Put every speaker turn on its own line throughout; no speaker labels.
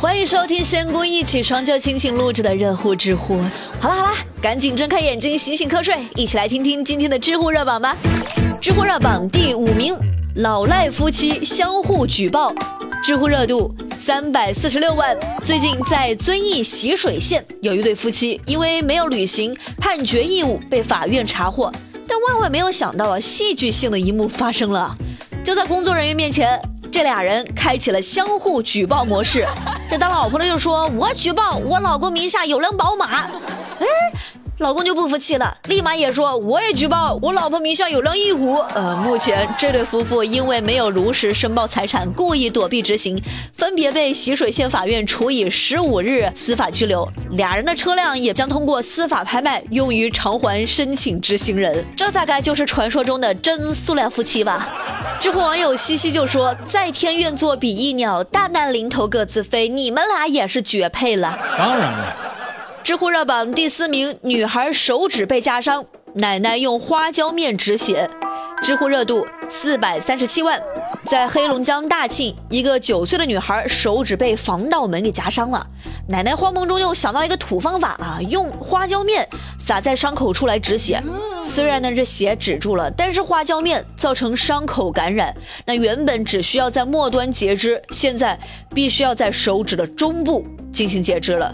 欢迎收听仙姑一起床就清醒录制的热乎知乎。好了好了，赶紧睁开眼睛，醒醒瞌睡，一起来听听今天的知乎热榜吧。知乎热榜第五名，老赖夫妻相互举报，知乎热度三百四十六万。最近在遵义习水县，有一对夫妻因为没有履行判决义务被法院查获，但万万没有想到啊，戏剧性的一幕发生了，就在工作人员面前。这俩人开启了相互举报模式，这当老婆的就说：“我举报我老公名下有辆宝马。”哎。老公就不服气了，立马也说我也举报我老婆名下有辆翼虎。呃，目前这对夫妇因为没有如实申报财产，故意躲避执行，分别被习水县法院处以十五日司法拘留。俩人的车辆也将通过司法拍卖，用于偿还申请执行人。这大概就是传说中的真塑料夫妻吧？知乎网友西西就说：“在天愿作比翼鸟，大难临头各自飞。你们俩也是绝配了。”
当然了。
知乎热榜第四名，女孩手指被夹伤，奶奶用花椒面止血，知乎热度四百三十七万。在黑龙江大庆，一个九岁的女孩手指被防盗门给夹伤了，奶奶慌忙中又想到一个土方法啊，用花椒面撒在伤口处来止血。虽然呢这血止住了，但是花椒面造成伤口感染，那原本只需要在末端截肢，现在必须要在手指的中部进行截肢了。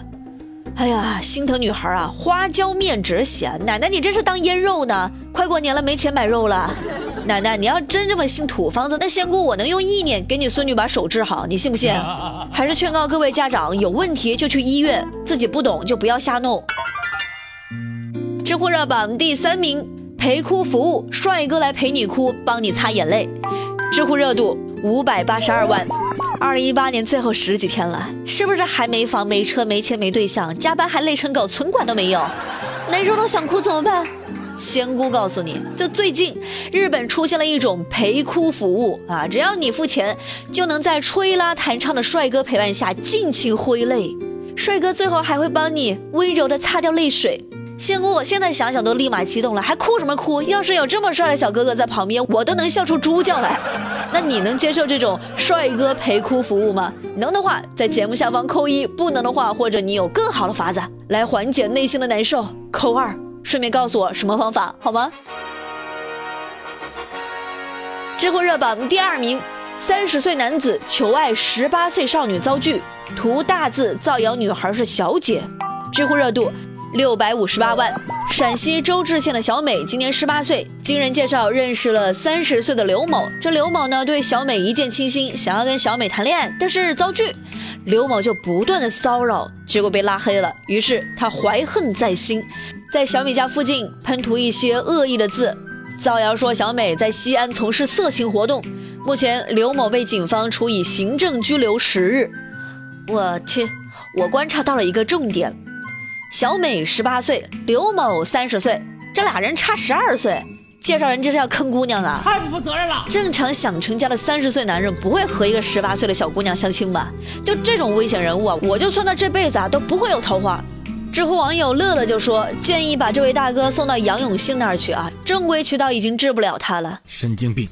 哎呀，心疼女孩啊！花椒面止血，奶奶你这是当腌肉呢？快过年了，没钱买肉了。奶奶，你要真这么信土方子，那仙姑我能用意念给你孙女把手治好，你信不信？还是劝告各位家长，有问题就去医院，自己不懂就不要瞎弄。知乎热榜第三名，陪哭服务，帅哥来陪你哭，帮你擦眼泪，知乎热度五百八十二万。二零一八年最后十几天了，是不是还没房没车没钱没对象，加班还累成狗，存款都没有，难受到想哭怎么办？仙姑告诉你，就最近日本出现了一种陪哭服务啊，只要你付钱，就能在吹拉弹唱的帅哥陪伴下尽情挥泪，帅哥最后还会帮你温柔的擦掉泪水。仙姑，我现在想想都立马激动了，还哭什么哭？要是有这么帅的小哥哥在旁边，我都能笑出猪叫来。那你能接受这种帅哥陪哭服务吗？能的话，在节目下方扣一；不能的话，或者你有更好的法子来缓解内心的难受，扣二。顺便告诉我什么方法好吗？知乎热榜第二名，三十岁男子求爱十八岁少女遭拒，图大字造谣女孩是小姐。知乎热度。六百五十八万，陕西周至县的小美今年十八岁，经人介绍认识了三十岁的刘某。这刘某呢对小美一见倾心，想要跟小美谈恋爱，但是遭拒。刘某就不断的骚扰，结果被拉黑了。于是他怀恨在心，在小美家附近喷涂一些恶意的字，造谣说小美在西安从事色情活动。目前刘某被警方处以行政拘留十日。我去，我观察到了一个重点。小美十八岁，刘某三十岁，这俩人差十二岁。介绍人这是要坑姑娘啊？
太不负责任了！
正常想成家的三十岁男人不会和一个十八岁的小姑娘相亲吧？就这种危险人物啊，我就算他这辈子啊都不会有桃花。知乎网友乐乐就说，建议把这位大哥送到杨永信那儿去啊，正规渠道已经治不了他了。
神经病。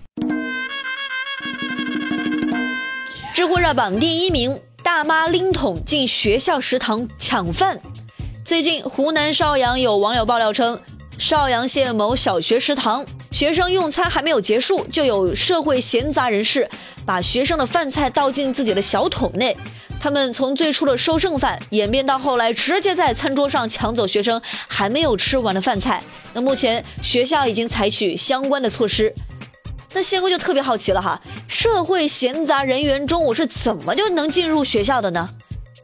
知乎热榜第一名，大妈拎桶进学校食堂抢饭。最近，湖南邵阳有网友爆料称，邵阳县某小学食堂学生用餐还没有结束，就有社会闲杂人士把学生的饭菜倒进自己的小桶内。他们从最初的收剩饭，演变到后来直接在餐桌上抢走学生还没有吃完的饭菜。那目前学校已经采取相关的措施。那仙姑就特别好奇了哈，社会闲杂人员中午是怎么就能进入学校的呢？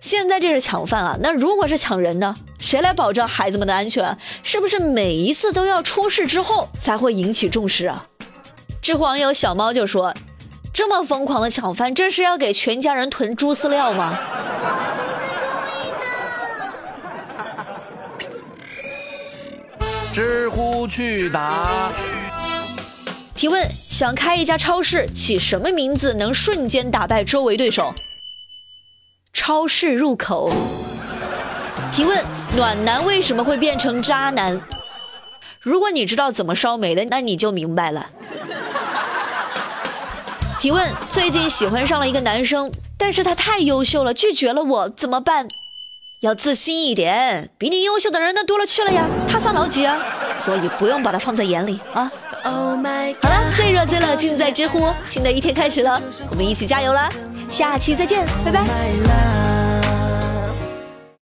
现在这是抢饭啊，那如果是抢人呢？谁来保证孩子们的安全？是不是每一次都要出事之后才会引起重视啊？知乎网友小猫就说：“这么疯狂的抢饭，这是要给全家人囤猪饲料吗？”
知乎去答
提问：想开一家超市，起什么名字能瞬间打败周围对手？超市入口。提问：暖男为什么会变成渣男？如果你知道怎么烧煤的，那你就明白了。提问：最近喜欢上了一个男生，但是他太优秀了，拒绝了我，怎么办？要自信一点，比你优秀的人那多了去了呀，他算老几啊？所以不用把他放在眼里啊。Oh 好了，最热最冷尽在知乎，新的一天开始了，我们一起加油了，下期再见，拜拜。